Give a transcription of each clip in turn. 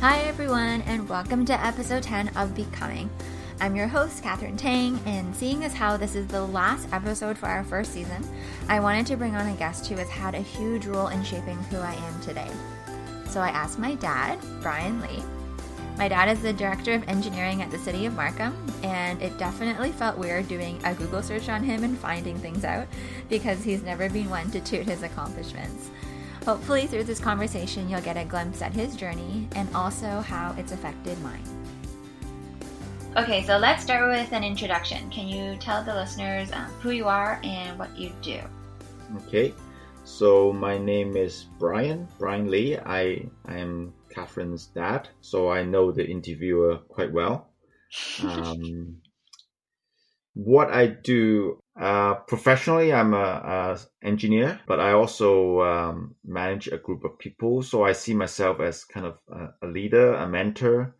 Hi, everyone, and welcome to episode 10 of Becoming. I'm your host, Catherine Tang, and seeing as how this is the last episode for our first season, I wanted to bring on a guest who has had a huge role in shaping who I am today. So I asked my dad, Brian Lee. My dad is the director of engineering at the city of Markham, and it definitely felt weird doing a Google search on him and finding things out because he's never been one to toot his accomplishments. Hopefully, through this conversation, you'll get a glimpse at his journey and also how it's affected mine. Okay, so let's start with an introduction. Can you tell the listeners um, who you are and what you do? Okay, so my name is Brian, Brian Lee. I, I am Catherine's dad, so I know the interviewer quite well. Um, what I do uh, professionally, I'm a, a, engineer, but I also um, manage a group of people. So I see myself as kind of a, a leader, a mentor,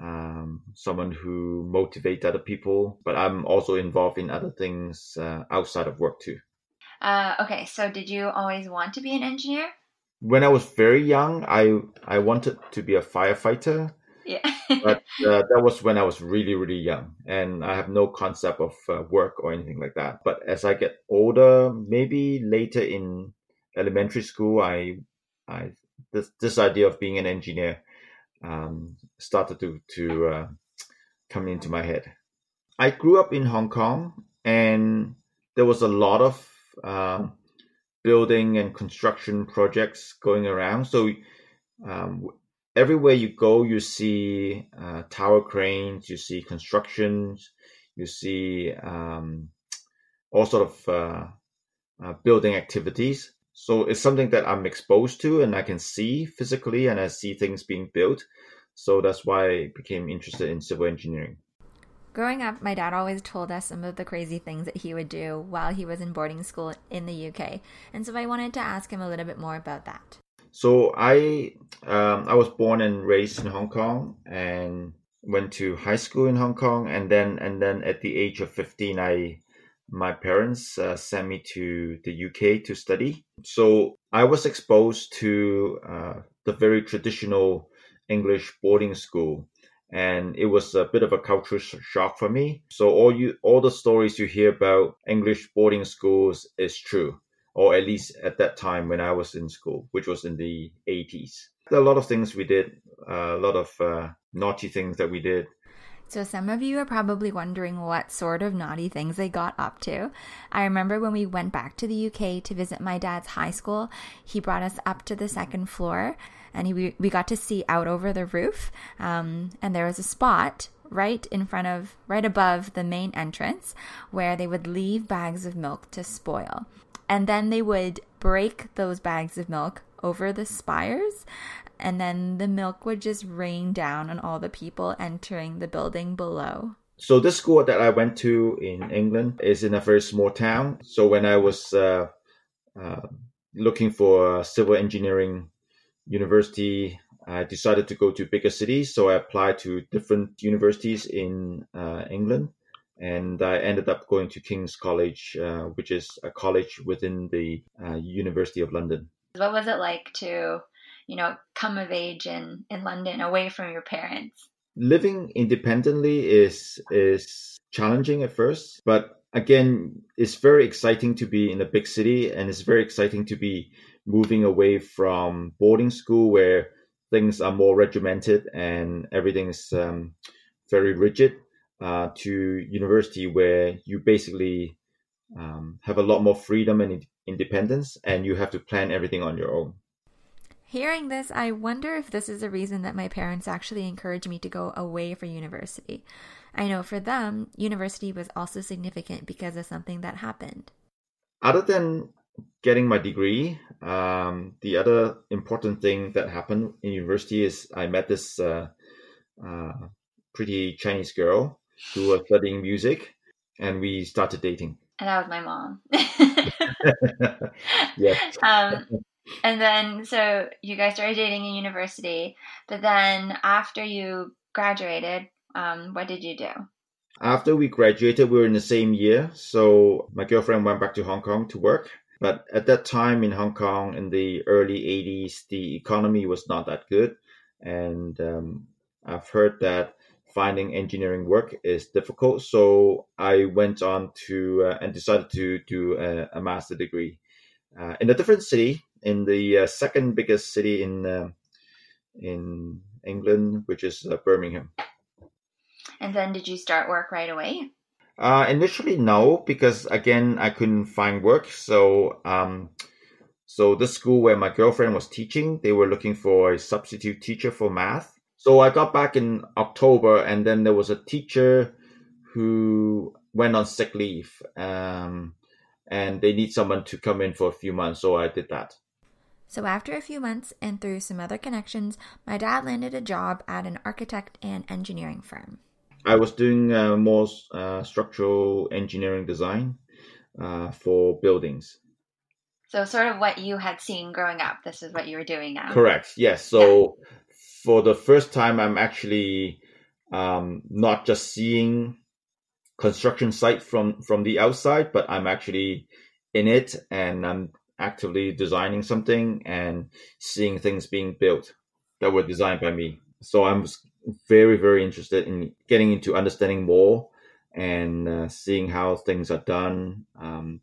um, someone who motivates other people. But I'm also involved in other things uh, outside of work too. Uh, okay, so did you always want to be an engineer? When I was very young, I I wanted to be a firefighter. But uh, that was when I was really, really young, and I have no concept of uh, work or anything like that. But as I get older, maybe later in elementary school, I, I this this idea of being an engineer um, started to to uh, come into my head. I grew up in Hong Kong, and there was a lot of um, building and construction projects going around. So um, everywhere you go, you see uh, tower cranes, you see constructions, you see um, all sort of uh, uh, building activities. So it's something that I'm exposed to and I can see physically, and I see things being built. So that's why I became interested in civil engineering. Growing up, my dad always told us some of the crazy things that he would do while he was in boarding school in the UK. And so I wanted to ask him a little bit more about that. So I um, I was born and raised in Hong Kong and went to high school in Hong Kong and then and then at the age of 15 I my parents uh, sent me to the UK to study. So I was exposed to uh, the very traditional English boarding school and it was a bit of a cultural shock for me. So all you all the stories you hear about English boarding schools is true, or at least at that time when I was in school, which was in the 80s. There are a lot of things we did, uh, a lot of uh, naughty things that we did. So, some of you are probably wondering what sort of naughty things they got up to. I remember when we went back to the UK to visit my dad's high school, he brought us up to the second floor and he, we got to see out over the roof. Um, and there was a spot right in front of, right above the main entrance where they would leave bags of milk to spoil. And then they would break those bags of milk over the spires and then the milk would just rain down on all the people entering the building below. So this school that I went to in England is in a very small town. So when I was uh, uh, looking for civil engineering university, I decided to go to bigger cities. So I applied to different universities in uh, England, and I ended up going to King's College, uh, which is a college within the uh, University of London. What was it like to you know, come of age in, in London away from your parents? Living independently is is challenging at first, but again, it's very exciting to be in a big city and it's very exciting to be moving away from boarding school where things are more regimented and everything's um, very rigid uh, to university where you basically um, have a lot more freedom and independence and you have to plan everything on your own. Hearing this, I wonder if this is a reason that my parents actually encouraged me to go away for university. I know for them, university was also significant because of something that happened. Other than getting my degree, um, the other important thing that happened in university is I met this uh, uh, pretty Chinese girl who were studying music, and we started dating. And that was my mom. yes. Um, and then, so you guys started dating in university, but then after you graduated, um, what did you do? After we graduated, we were in the same year. So my girlfriend went back to Hong Kong to work. But at that time in Hong Kong in the early 80s, the economy was not that good. and um, I've heard that finding engineering work is difficult. So I went on to uh, and decided to do a, a master degree uh, in a different city, in the uh, second biggest city in uh, in England, which is uh, Birmingham. And then, did you start work right away? Uh, initially, no, because again, I couldn't find work. So, um, so the school where my girlfriend was teaching, they were looking for a substitute teacher for math. So I got back in October, and then there was a teacher who went on sick leave, um, and they need someone to come in for a few months. So I did that. So, after a few months and through some other connections, my dad landed a job at an architect and engineering firm. I was doing uh, more uh, structural engineering design uh, for buildings. So, sort of what you had seen growing up, this is what you were doing now. Correct. Yes. So, yeah. For the first time, I'm actually um, not just seeing construction site from from the outside, but I'm actually in it, and I'm actively designing something and seeing things being built that were designed by me. So I'm very, very interested in getting into understanding more and uh, seeing how things are done, um,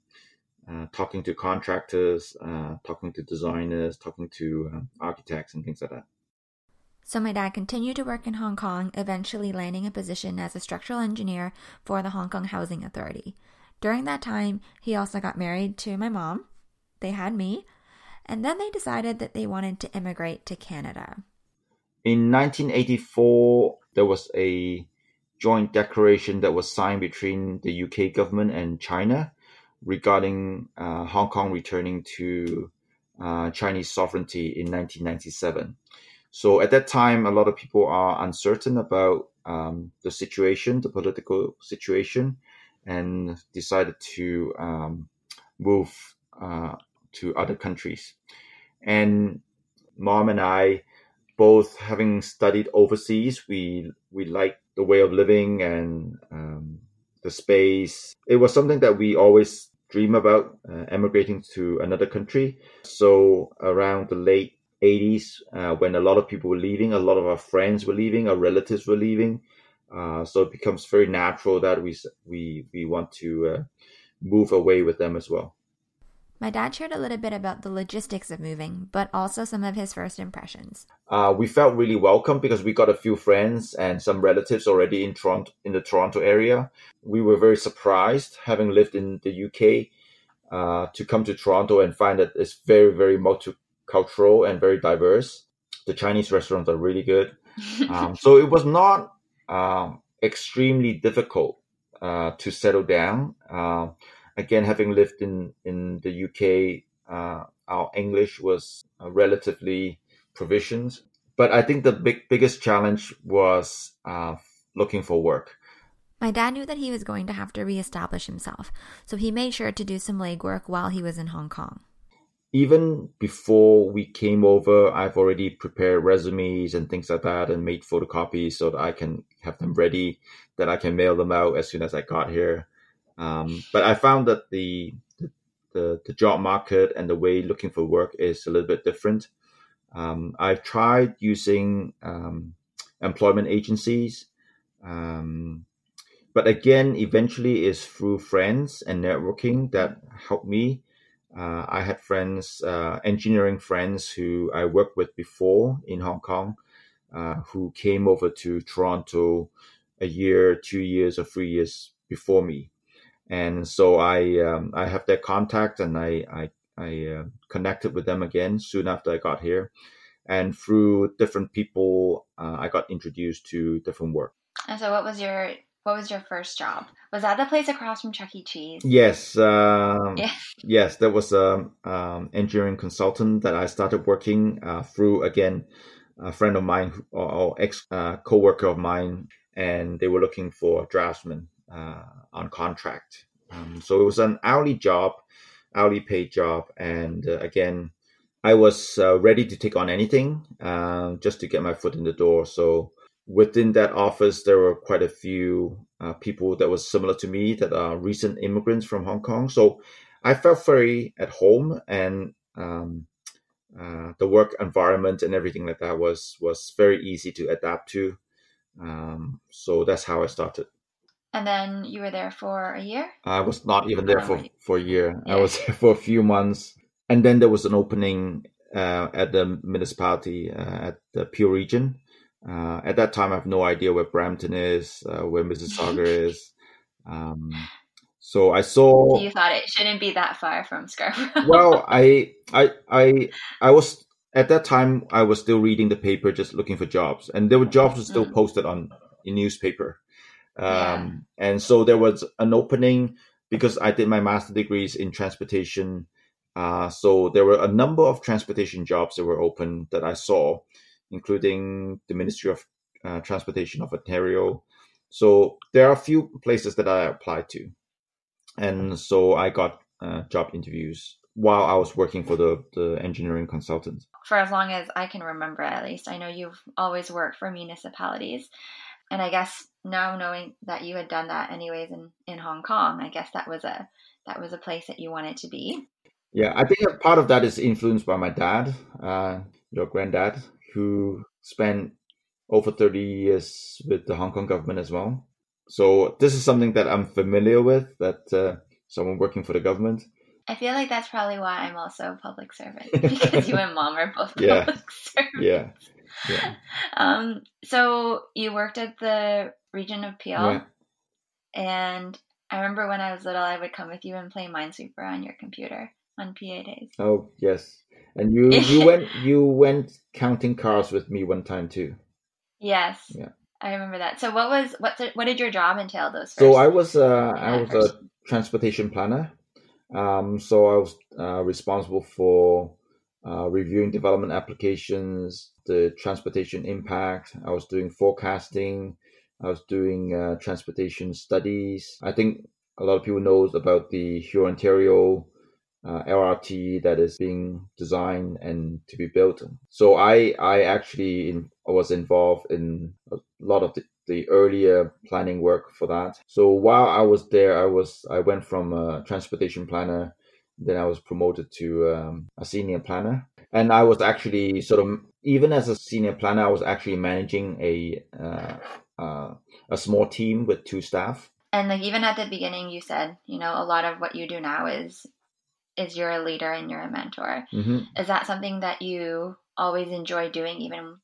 uh, talking to contractors, uh, talking to designers, talking to um, architects, and things like that. So, my dad continued to work in Hong Kong, eventually landing a position as a structural engineer for the Hong Kong Housing Authority. During that time, he also got married to my mom, they had me, and then they decided that they wanted to immigrate to Canada. In 1984, there was a joint declaration that was signed between the UK government and China regarding uh, Hong Kong returning to uh, Chinese sovereignty in 1997. So at that time, a lot of people are uncertain about um, the situation, the political situation, and decided to um, move uh, to other countries. And mom and I, both having studied overseas, we we like the way of living and um, the space. It was something that we always dream about uh, emigrating to another country. So around the late 80s, uh, when a lot of people were leaving, a lot of our friends were leaving, our relatives were leaving. Uh, so it becomes very natural that we we we want to uh, move away with them as well. My dad shared a little bit about the logistics of moving, but also some of his first impressions. Uh, we felt really welcome because we got a few friends and some relatives already in Toronto, in the Toronto area. We were very surprised, having lived in the UK, uh, to come to Toronto and find that it's very, very multicultural and very diverse. The Chinese restaurants are really good, um, so it was not um, extremely difficult uh, to settle down. Uh, again, having lived in in the UK, uh, our English was uh, relatively provisioned. But I think the big biggest challenge was uh, looking for work. My dad knew that he was going to have to reestablish himself, so he made sure to do some legwork while he was in Hong Kong. Even before we came over, I've already prepared resumes and things like that and made photocopies so that I can have them ready, that I can mail them out as soon as I got here. Um, but I found that the, the the job market and the way looking for work is a little bit different. Um, I've tried using um, employment agencies, um, but again, eventually it's through friends and networking that helped me. Uh, I had friends, uh, engineering friends who I worked with before in Hong Kong, uh, who came over to Toronto a year, two years, or three years before me and so I um, I have their contact and I I, I uh, connected with them again soon after I got here, and through different people uh, I got introduced to different work. And so, what was your what was your first job? Was that the place across from Chuck E. Cheese? Yes, um, yeah. yes, that was a um, engineering consultant that I started working uh, through again a friend of mine or, or ex uh, co-worker of mine, and they were looking for draftsmen uh, on contract. Um, so it was an hourly job, hourly paid job, and uh, again, I was uh, ready to take on anything uh, just to get my foot in the door. So within that office, there were quite a few uh, people that was similar to me that are recent immigrants from Hong Kong. So I felt very at home and um, uh, the work environment and everything like that was was very easy to adapt to. Um, so that's how I started. And then you were there for a year? I was not even there for, for a year. I was there for a few months. And then there was an opening uh, at the municipality uh, at the Peel region. Uh, at that time, I have no idea where Brampton is, uh, where Mississauga is. Um, so I saw. You thought it shouldn't be that far from Scarborough. well, I, I, I, I was at that time. I was still reading the paper, just looking for jobs, and there were jobs were still Mm. posted on in newspaper. Um, Yeah. And so there was an opening because I did my master degrees in transportation. Uh, so there were a number of transportation jobs that were open that I saw, including the Ministry of uh, Transportation of Ontario. So there are a few places that I applied to, and so I got uh, job interviews while I was working for the the engineering consultant. for as long as I can remember, at least. I know you've always worked for municipalities. And I guess now knowing that you had done that anyways in, in Hong Kong, I guess that was a that was a place that you wanted to be. Yeah, I think a part of that is influenced by my dad, uh, your granddad, who spent over 30 years with the Hong Kong government as well. So this is something that I'm familiar with, that uh, someone working for the government. I feel like that's probably why I'm also a public servant because you and mom are both Yeah. public servants. Yeah, yeah, Um, so you worked at the region of Peel, yeah. and I remember when I was little, I would come with you and play Minesweeper on your computer on PA days. Oh, yes. And you, you went, you went counting cars with me one time too. Yes. Yeah. I remember that. So what was what what did your job entail those first? So I was uh, I was first- a transportation planner. Um, so I was uh, responsible for uh, reviewing development applications, the transportation impact. I was doing forecasting. I was doing uh, transportation studies. I think a lot of people knows about the Hurontario uh, LRT that is being designed and to be built. So I I actually in, was involved in a lot of the, the earlier planning work for that. So while I was there, I was I went from a transportation planner, then I was promoted to um, a senior planner, and I was actually sort of even as a senior planner, I was actually managing a uh, uh, a small team with two staff. and like even at the beginning, you said you know a lot of what you do now is is you're a leader and you're a mentor. hmm Is that something that you always enjoy doing, even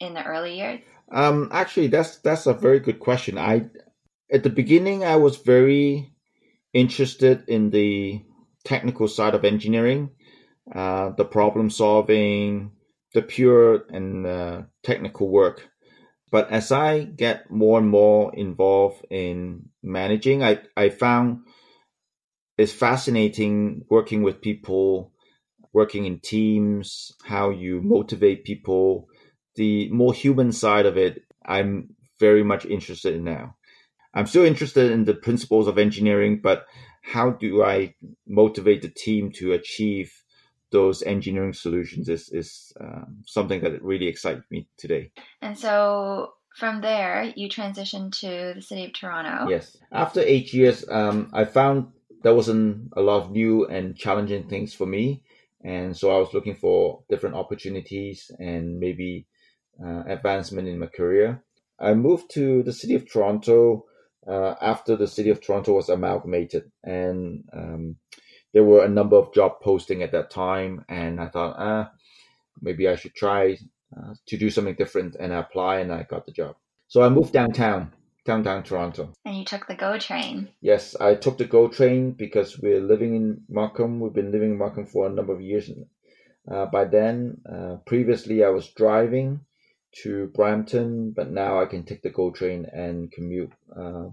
in the early years? Um, actually, that's that's a very good question. I at the beginning I was very interested in the technical side of engineering, uh, the problem solving, the pure and uh, technical work. But as I get more and more involved in managing, I I found it's fascinating working with people, working in teams, how you motivate people the more human side of it, I'm very much interested in now. I'm still interested in the principles of engineering, but how do I motivate the team to achieve those engineering solutions is, is um, something that really excites me today. And so from there, you transitioned to the city of Toronto. Yes. After eight years, um, I found there wasn't a lot of new and challenging things for me. And so I was looking for different opportunities and maybe uh, advancement in my career. I moved to the city of Toronto uh, after the city of Toronto was amalgamated, and um, there were a number of job posting at that time. And I thought, ah, maybe I should try uh, to do something different, and I applied, and I got the job. So I moved downtown, downtown Toronto. And you took the GO train. Yes, I took the GO train because we're living in Markham. We've been living in Markham for a number of years. Uh, by then, uh, previously I was driving to Brampton, but now I can take the GO train and commute uh,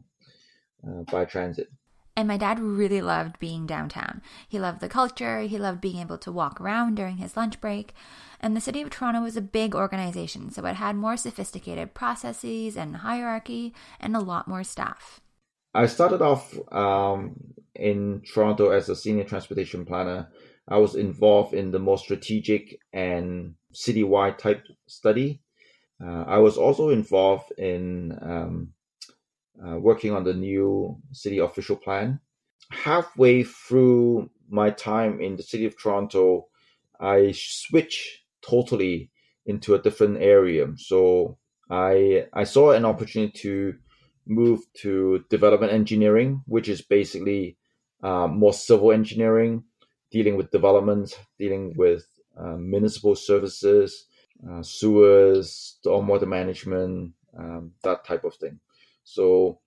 uh, by transit. And my dad really loved being downtown. He loved the culture, he loved being able to walk around during his lunch break. And the city of Toronto was a big organization, so it had more sophisticated processes and hierarchy and a lot more staff. I started off um, in Toronto as a senior transportation planner. I was involved in the more strategic and citywide type study. Uh, I was also involved in um, uh, working on the new city official plan. Halfway through my time in the city of Toronto, I switched totally into a different area. So I I saw an opportunity to move to development engineering, which is basically uh, more civil engineering, dealing with development, dealing with uh, municipal services, uh, sewers, stormwater management, um, that type of thing. So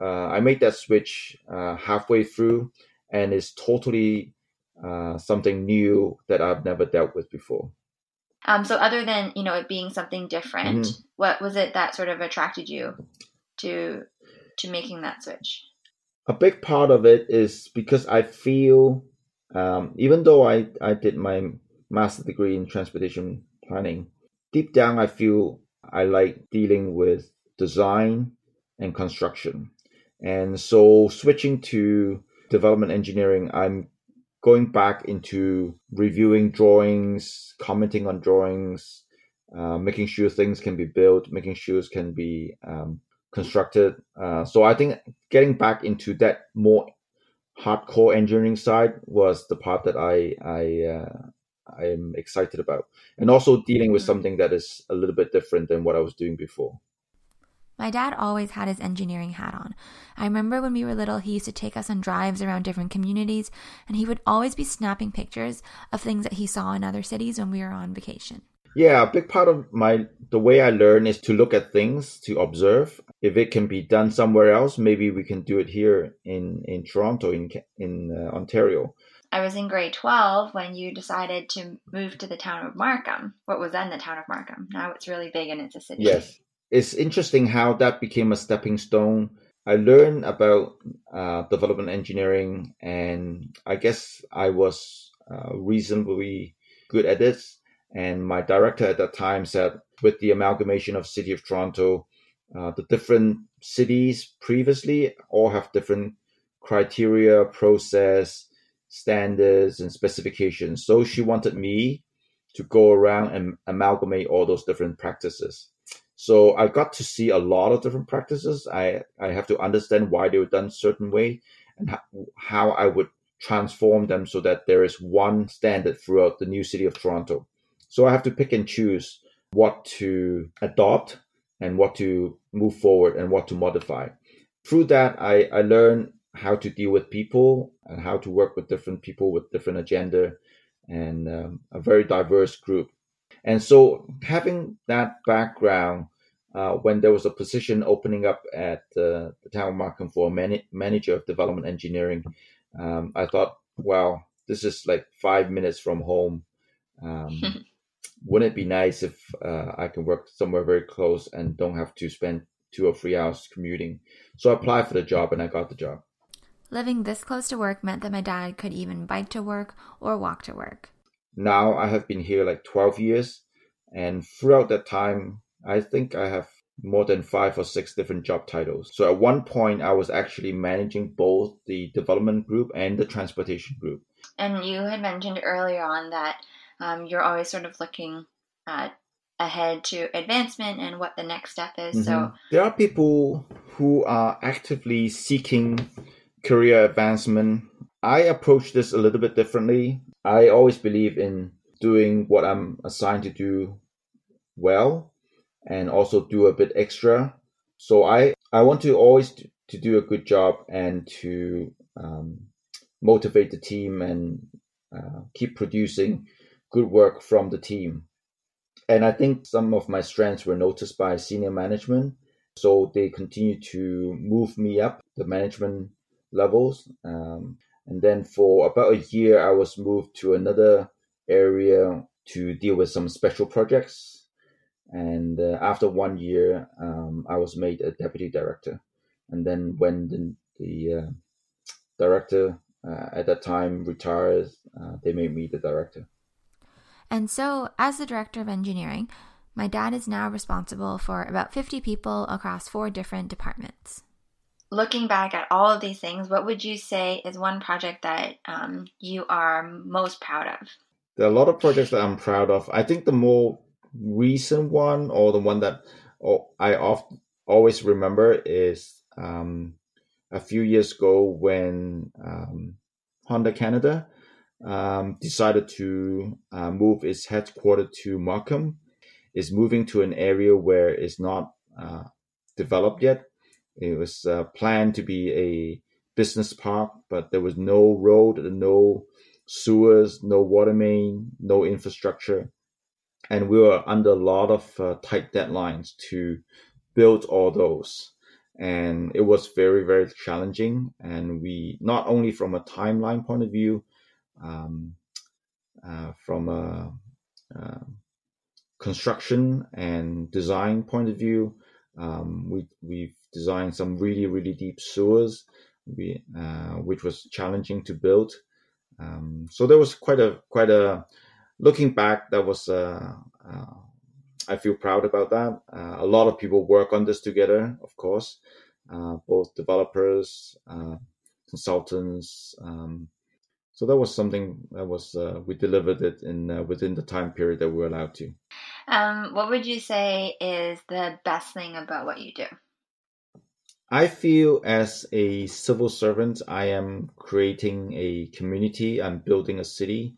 uh, I made that switch uh, halfway through, and it's totally uh, something new that I've never dealt with before. Um, so other than you know it being something different, mm-hmm. what was it that sort of attracted you to to making that switch? A big part of it is because I feel, um, even though I I did my master degree in transportation planning, deep down I feel I like dealing with design and construction, and so switching to development engineering, I'm going back into reviewing drawings, commenting on drawings, uh, making sure things can be built, making sure can be um, constructed. Uh, so I think getting back into that more hardcore engineering side was the part that I I uh, I am excited about, and also dealing with mm-hmm. something that is a little bit different than what I was doing before. My dad always had his engineering hat on. I remember when we were little, he used to take us on drives around different communities, and he would always be snapping pictures of things that he saw in other cities when we were on vacation. Yeah, a big part of my the way I learn is to look at things, to observe. If it can be done somewhere else, maybe we can do it here in in Toronto, in in uh, Ontario. I was in grade 12 when you decided to move to the town of Markham. What was then the town of Markham? Now it's really big and it's a city. Yes it's interesting how that became a stepping stone. I learned about uh, development engineering, and I guess I was uh, reasonably good at this. And my director at that time said, with the amalgamation of City of Toronto, uh, the different cities previously all have different criteria, process, standards, and specifications. So she wanted me to go around and amalgamate all those different practices. So I got to see a lot of different practices. I, I have to understand why they were done certain way and how I would transform them so that there is one standard throughout the new city of Toronto. So I have to pick and choose what to adopt and what to move forward and what to modify. Through that, I, I learned how to deal with people and how to work with different people with different agenda and um, a very diverse group. And so having that background, uh, when there was a position opening up at uh, the town of Markham for man- manager of development engineering, um, I thought, wow, this is like five minutes from home. Um, wouldn't it be nice if uh, I can work somewhere very close and don't have to spend two or three hours commuting? So I applied for the job and I got the job. Living this close to work meant that my dad could even bike to work or walk to work now I have been here like 12 years. And throughout that time, I think I have more than five or six different job titles. So at one point, I was actually managing both the development group and the transportation group. And you had mentioned earlier on that um, you're always sort of looking at ahead to advancement and what the next step is. Mm-hmm. So there are people who are actively seeking career advancement. I approach this a little bit differently. I always believe in doing what I'm assigned to do well and also do a bit extra. So I, I want to always to do a good job and to um, motivate the team and uh, keep producing good work from the team. And I think some of my strengths were noticed by senior management. So they continue to move me up the management levels. Um, and then for about a year, I was moved to another area to deal with some special projects. And uh, after one year, um, I was made a deputy director. And then when the, the uh, director uh, at that time retired, uh, they made me the director. And so, as the director of engineering, my dad is now responsible for about 50 people across four different departments looking back at all of these things, what would you say is one project that um, you are most proud of? There are a lot of projects that I'm proud of. I think the more recent one, or the one that I often always remember, is um, a few years ago when um, Honda Canada um, decided to uh, move its headquarters to Markham. Is moving to an area where it's not uh, developed yet. It was uh, planned to be a business park, but there was no road, no sewers, no water main, no infrastructure, and we were under a lot of uh, tight deadlines to build all those. And it was very very challenging. And we not only from a timeline point of view um, uh, from a uh, construction and design point of view um, we we've designed some really really deep sewers we uh, which was challenging to build um, so there was quite a quite a looking back that was uh, uh, I feel proud about that. Uh, a lot of people work on this together, of course, uh, both developers, uh, consultants. Um, so that was something that was we delivered it in within the time period that we were allowed to. Um, what would you say is the best thing about what you do? I feel as a civil servant, I am creating a community. I'm building a city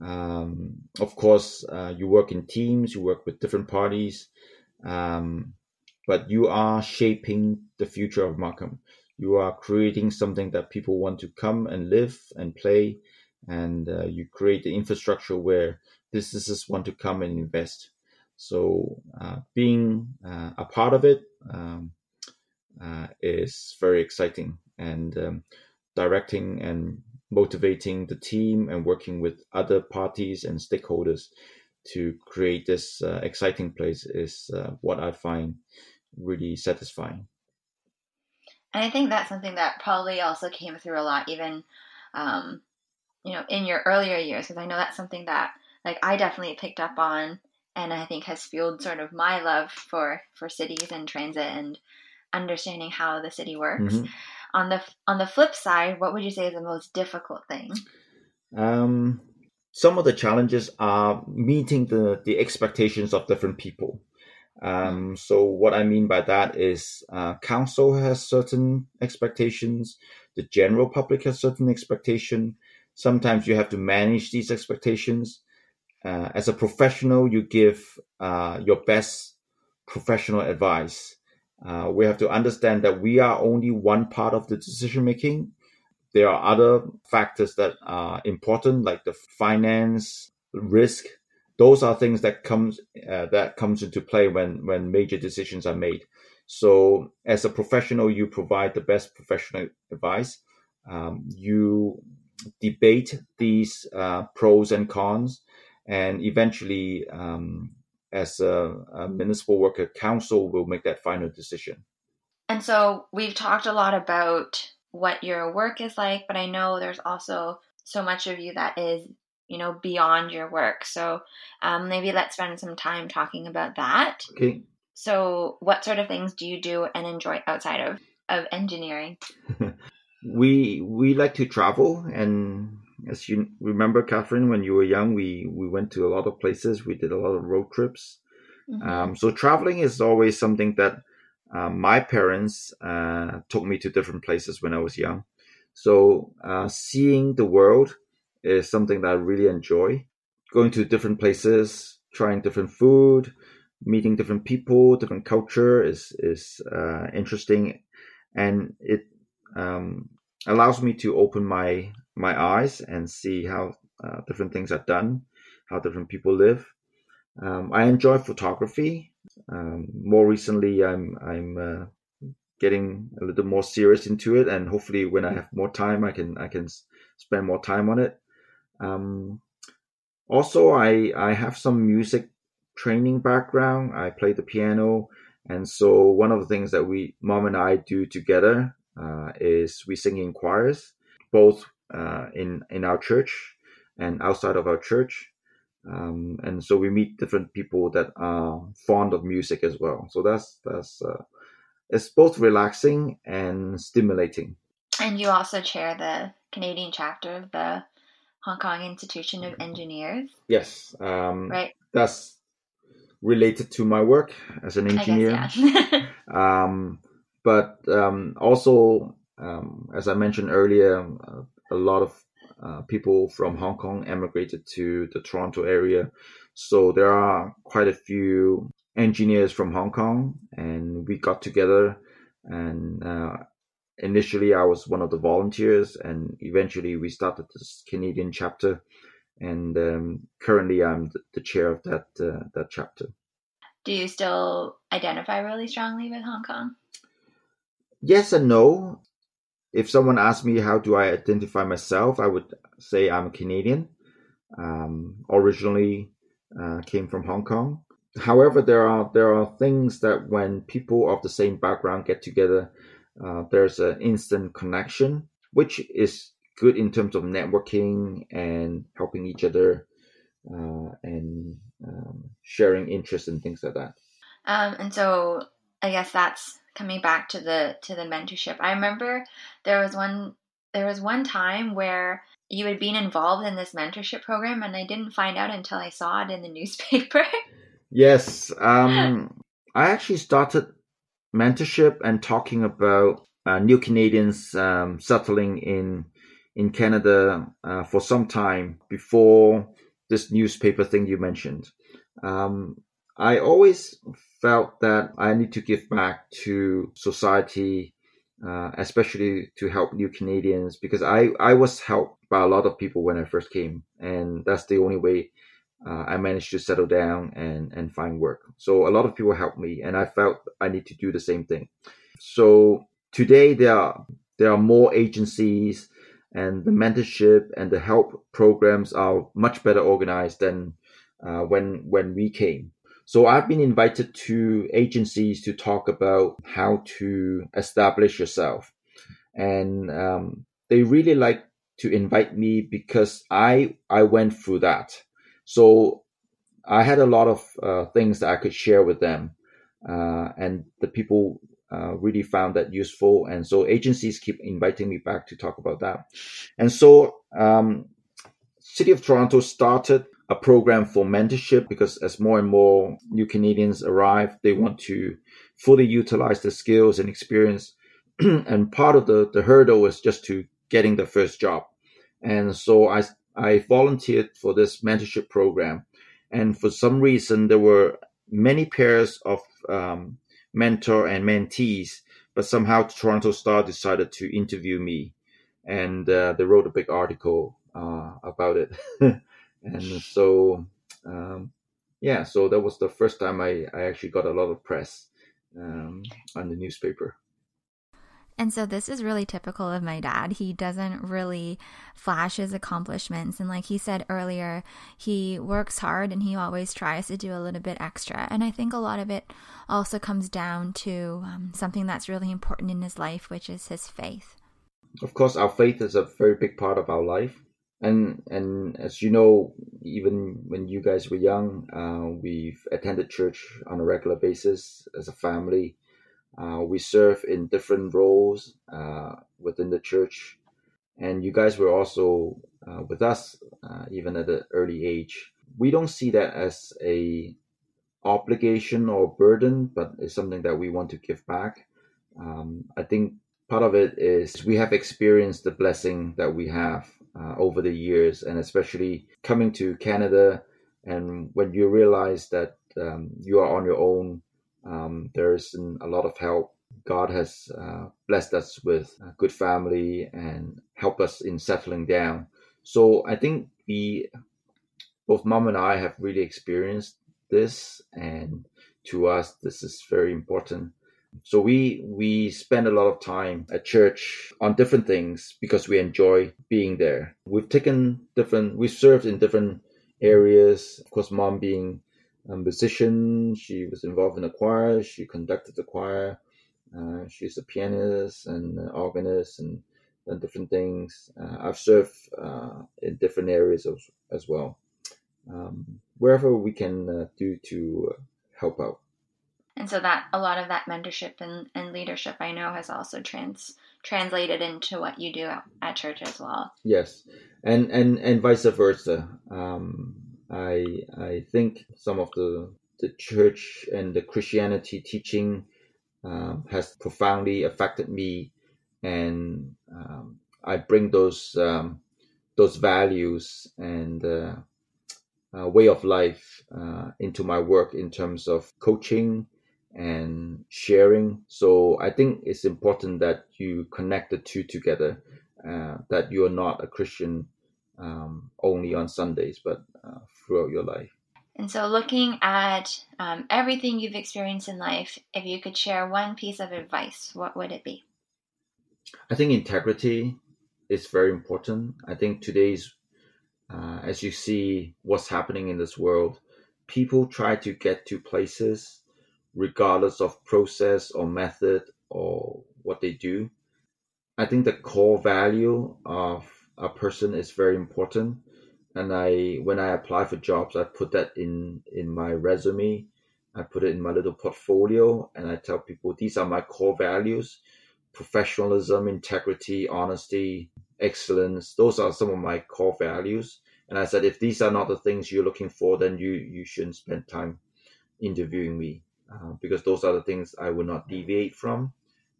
um, of course, uh, you work in teams, you work with different parties, um, but you are shaping the future of Markham. You are creating something that people want to come and live and play, and uh, you create the infrastructure where businesses want to come and invest. So, uh, being uh, a part of it um, uh, is very exciting, and um, directing and motivating the team and working with other parties and stakeholders to create this uh, exciting place is uh, what I find really satisfying. And I think that's something that probably also came through a lot, even um, you know, in your earlier years, because I know that's something that like I definitely picked up on, and I think has fueled sort of my love for for cities and transit and understanding how the city works. Mm-hmm on the on the flip side, what would you say is the most difficult thing? Um, some of the challenges are meeting the the expectations of different people. Um, so what I mean by that is, uh, council has certain expectations, the general public has certain expectation. Sometimes you have to manage these expectations. Uh, as a professional, you give uh, your best professional advice uh, we have to understand that we are only one part of the decision making. There are other factors that are important, like the finance, risk. Those are things that comes uh, that comes into play when when major decisions are made. So, as a professional, you provide the best professional advice. Um, you debate these uh, pros and cons, and eventually um, as a, a municipal worker, council will make that final decision. And so we've talked a lot about what your work is like, but I know there's also so much of you that is, you know, beyond your work. So um, maybe let's spend some time talking about that. Okay. So, what sort of things do you do and enjoy outside of of engineering? we we like to travel, and as you remember, Catherine, when you were young, we we went to a lot of places. We did a lot of road trips. Mm-hmm. Um, so traveling is always something that uh, my parents uh, took me to different places when I was young. So uh, seeing the world is something that I really enjoy. Going to different places, trying different food, meeting different people, different culture is is uh, interesting, and it um, allows me to open my my eyes and see how uh, different things are done, how different people live. Um, I enjoy photography. Um, more recently, I'm I'm uh, getting a little more serious into it, and hopefully, when I have more time, I can I can spend more time on it. Um, also, I I have some music training background. I play the piano, and so one of the things that we mom and I do together uh, is we sing in choirs, both uh, in in our church and outside of our church. Um, and so we meet different people that are fond of music as well. So that's that's uh, it's both relaxing and stimulating. And you also chair the Canadian chapter of the Hong Kong Institution of Engineers. Yes, um, right. That's related to my work as an engineer. Guess, yeah. um, but um, also, um, as I mentioned earlier, uh, a lot of uh, people from Hong Kong emigrated to the Toronto area. So there are quite a few engineers from Hong Kong, and we got together. And uh, initially, I was one of the volunteers, and eventually, we started this Canadian chapter. And um, currently, I'm the, chair of that uh, that chapter. Do you still identify really strongly with Hong Kong? Yes and no. If someone asked me how do I identify myself, I would say I'm a Canadian. Um, originally uh, came from Hong Kong. However, there are there are things that when people of the same background get together, uh, there's an instant connection, which is good in terms of networking and helping each other uh, and um, sharing interests and things like that. Um, and so I guess that's coming back to the to the mentorship. I remember there was one there was one time where you had been involved in this mentorship program and I didn't find out until I saw it in the newspaper. yes, um, I actually started mentorship and talking about uh, new Canadians um, settling in in Canada uh, for some time before this newspaper thing you mentioned. Um, I always felt that I need to give back to society, uh, especially to help new Canadians, because I, I was helped by a lot of people when I first came, and that's the only way uh, I managed to settle down and, and find work. So a lot of people helped me, and I felt I need to do the same thing. So today there are there are more agencies and the mentorship and the help programs are much better organized than uh, when when we came. So I've been invited to agencies to talk about how to establish yourself, and um, they really like to invite me because I I went through that. So I had a lot of uh, things that I could share with them, uh, and the people uh, really found that useful. And so agencies keep inviting me back to talk about that. And so um, City of Toronto started a program for mentorship because as more and more new Canadians arrive, they want to fully utilize the skills and experience. and part of the, the hurdle was just to getting the first job. And so I, I volunteered for this mentorship program. And for some reason, there were many pairs of um, mentor and mentees, but somehow Toronto Star decided to interview me, and uh, they wrote a big article uh, about it. and so, um, yeah, so that was the first time I, I actually got a lot of press um, on the newspaper. And so this is really typical of my dad. He doesn't really flash his accomplishments. And like he said earlier, he works hard and he always tries to do a little bit extra. And I think a lot of it also comes down to um, something that's really important in his life, which is his faith. Of course, our faith is a very big part of our life. And and as you know, even when you guys were young, uh, we've attended church on a regular basis as a family uh, we serve in different roles uh, within the church, and you guys were also uh, with us uh, even at an early age. We don't see that as a obligation or burden, but it's something that we want to give back. Um, I think part of it is we have experienced the blessing that we have uh, over the years, and especially coming to Canada, and when you realize that um, you are on your own um, there's a lot of help. God has uh, blessed us with a good family and helped us in settling down. So I think we, both mom and I, have really experienced this, and to us, this is very important. So we we spend a lot of time at church on different things because we enjoy being there. We've taken different, we've served in different areas. Of course, mom being a musician. She was involved in a choir. She conducted the choir. Uh, she's a pianist and an organist and done different things. Uh, I've served uh, in different areas as, as well. Um, wherever we can uh, do to help out. And so that a lot of that mentorship and, and leadership I know has also trans translated into what you do at, at church as well. Yes, and and and vice versa. Um, I I think some of the the church and the Christianity teaching um, has profoundly affected me, and um, I bring those um, those values and uh, uh, way of life uh, into my work in terms of coaching and sharing. So I think it's important that you connect the two together. Uh, that you are not a Christian um, only on Sundays, but uh, throughout your life. And so, looking at um, everything you've experienced in life, if you could share one piece of advice, what would it be? I think integrity is very important. I think today's, uh, as you see what's happening in this world, people try to get to places regardless of process or method or what they do. I think the core value of a person is very important. And I, when I apply for jobs, I put that in in my resume. I put it in my little portfolio, and I tell people these are my core values: professionalism, integrity, honesty, excellence. Those are some of my core values. And I said, if these are not the things you're looking for, then you you shouldn't spend time interviewing me uh, because those are the things I will not deviate from.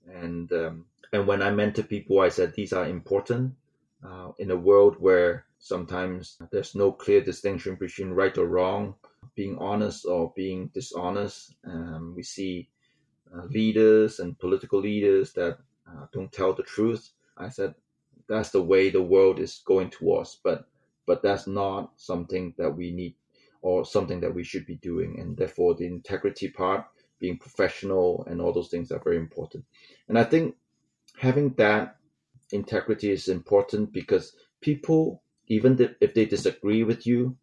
And um, and when I mentor people, I said these are important uh, in a world where sometimes there's no clear distinction between right or wrong, being honest or being dishonest. Um, we see uh, leaders and political leaders that uh, don't tell the truth. I said that's the way the world is going towards, but but that's not something that we need or something that we should be doing, and therefore the integrity part, being professional, and all those things are very important. And I think having that integrity is important because people, even if they disagree with you,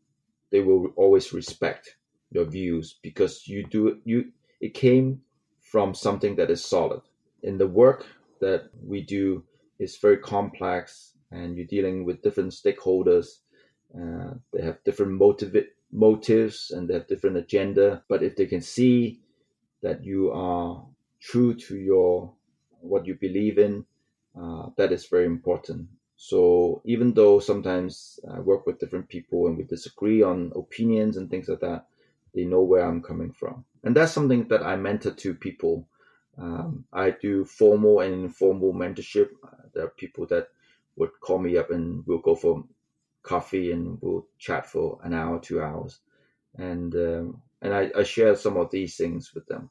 they will always respect your views because you do you it came from something that is solid. In the work that we do is very complex and you're dealing with different stakeholders. Uh, they have different motive, motives and they have different agenda. But if they can see that you are true to your what you believe in, uh, that is very important. So even though sometimes I work with different people and we disagree on opinions and things like that, they know where I'm coming from. And that's something that I mentor to people. Um, I do formal and informal mentorship. Uh, there are people that would call me up and we'll go for coffee and we'll chat for an hour, two hours. And, um, and I, I share some of these things with them.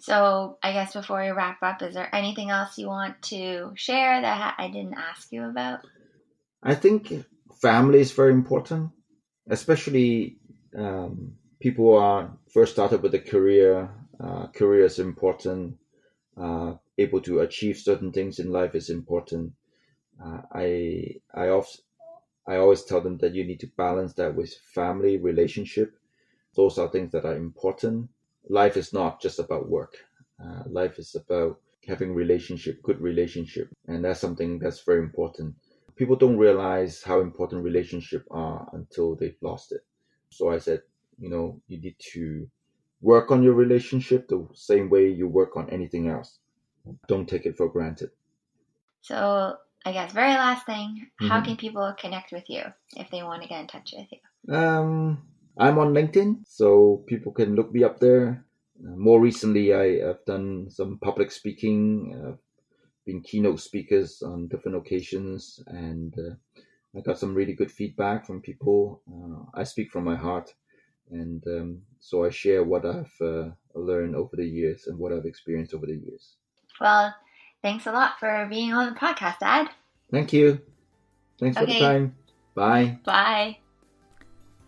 So, I guess before we wrap up, is there anything else you want to share that I didn't ask you about? I think family is very important, especially um, people who are first started with a career. Uh, career is important. Uh, able to achieve certain things in life is important. Uh, I I often I always tell them that you need to balance that with family relationship. Those are things that are important life is not just about work. Uh, life is about having relationship, good relationship, and that's something that's very important. People don't realize how important relationship are until they've lost it. So I said, you know, you need to work on your relationship the same way you work on anything else. Don't take it for granted. So I guess very last thing, mm-hmm. how can people connect with you if they want to get in touch with you? Um, I'm on LinkedIn, so people can look me up there. Uh, more recently, I have done some public speaking, uh, been keynote speakers on different occasions, and uh, I got some really good feedback from people. Uh, I speak from my heart, and um, so I share what I've uh, learned over the years and what I've experienced over the years. Well, thanks a lot for being on the podcast, Dad. Thank you. Thanks okay. for the time. Bye. Bye.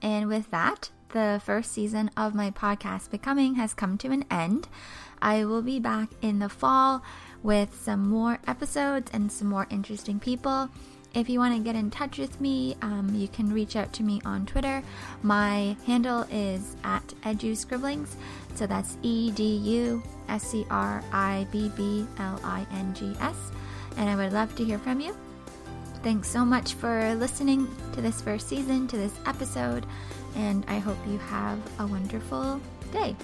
And with that, the first season of my podcast, Becoming, has come to an end. I will be back in the fall with some more episodes and some more interesting people. If you want to get in touch with me, um, you can reach out to me on Twitter. My handle is at eduscribblings. So that's E D U S C R I B B L I N G S. And I would love to hear from you. Thanks so much for listening to this first season, to this episode, and I hope you have a wonderful day.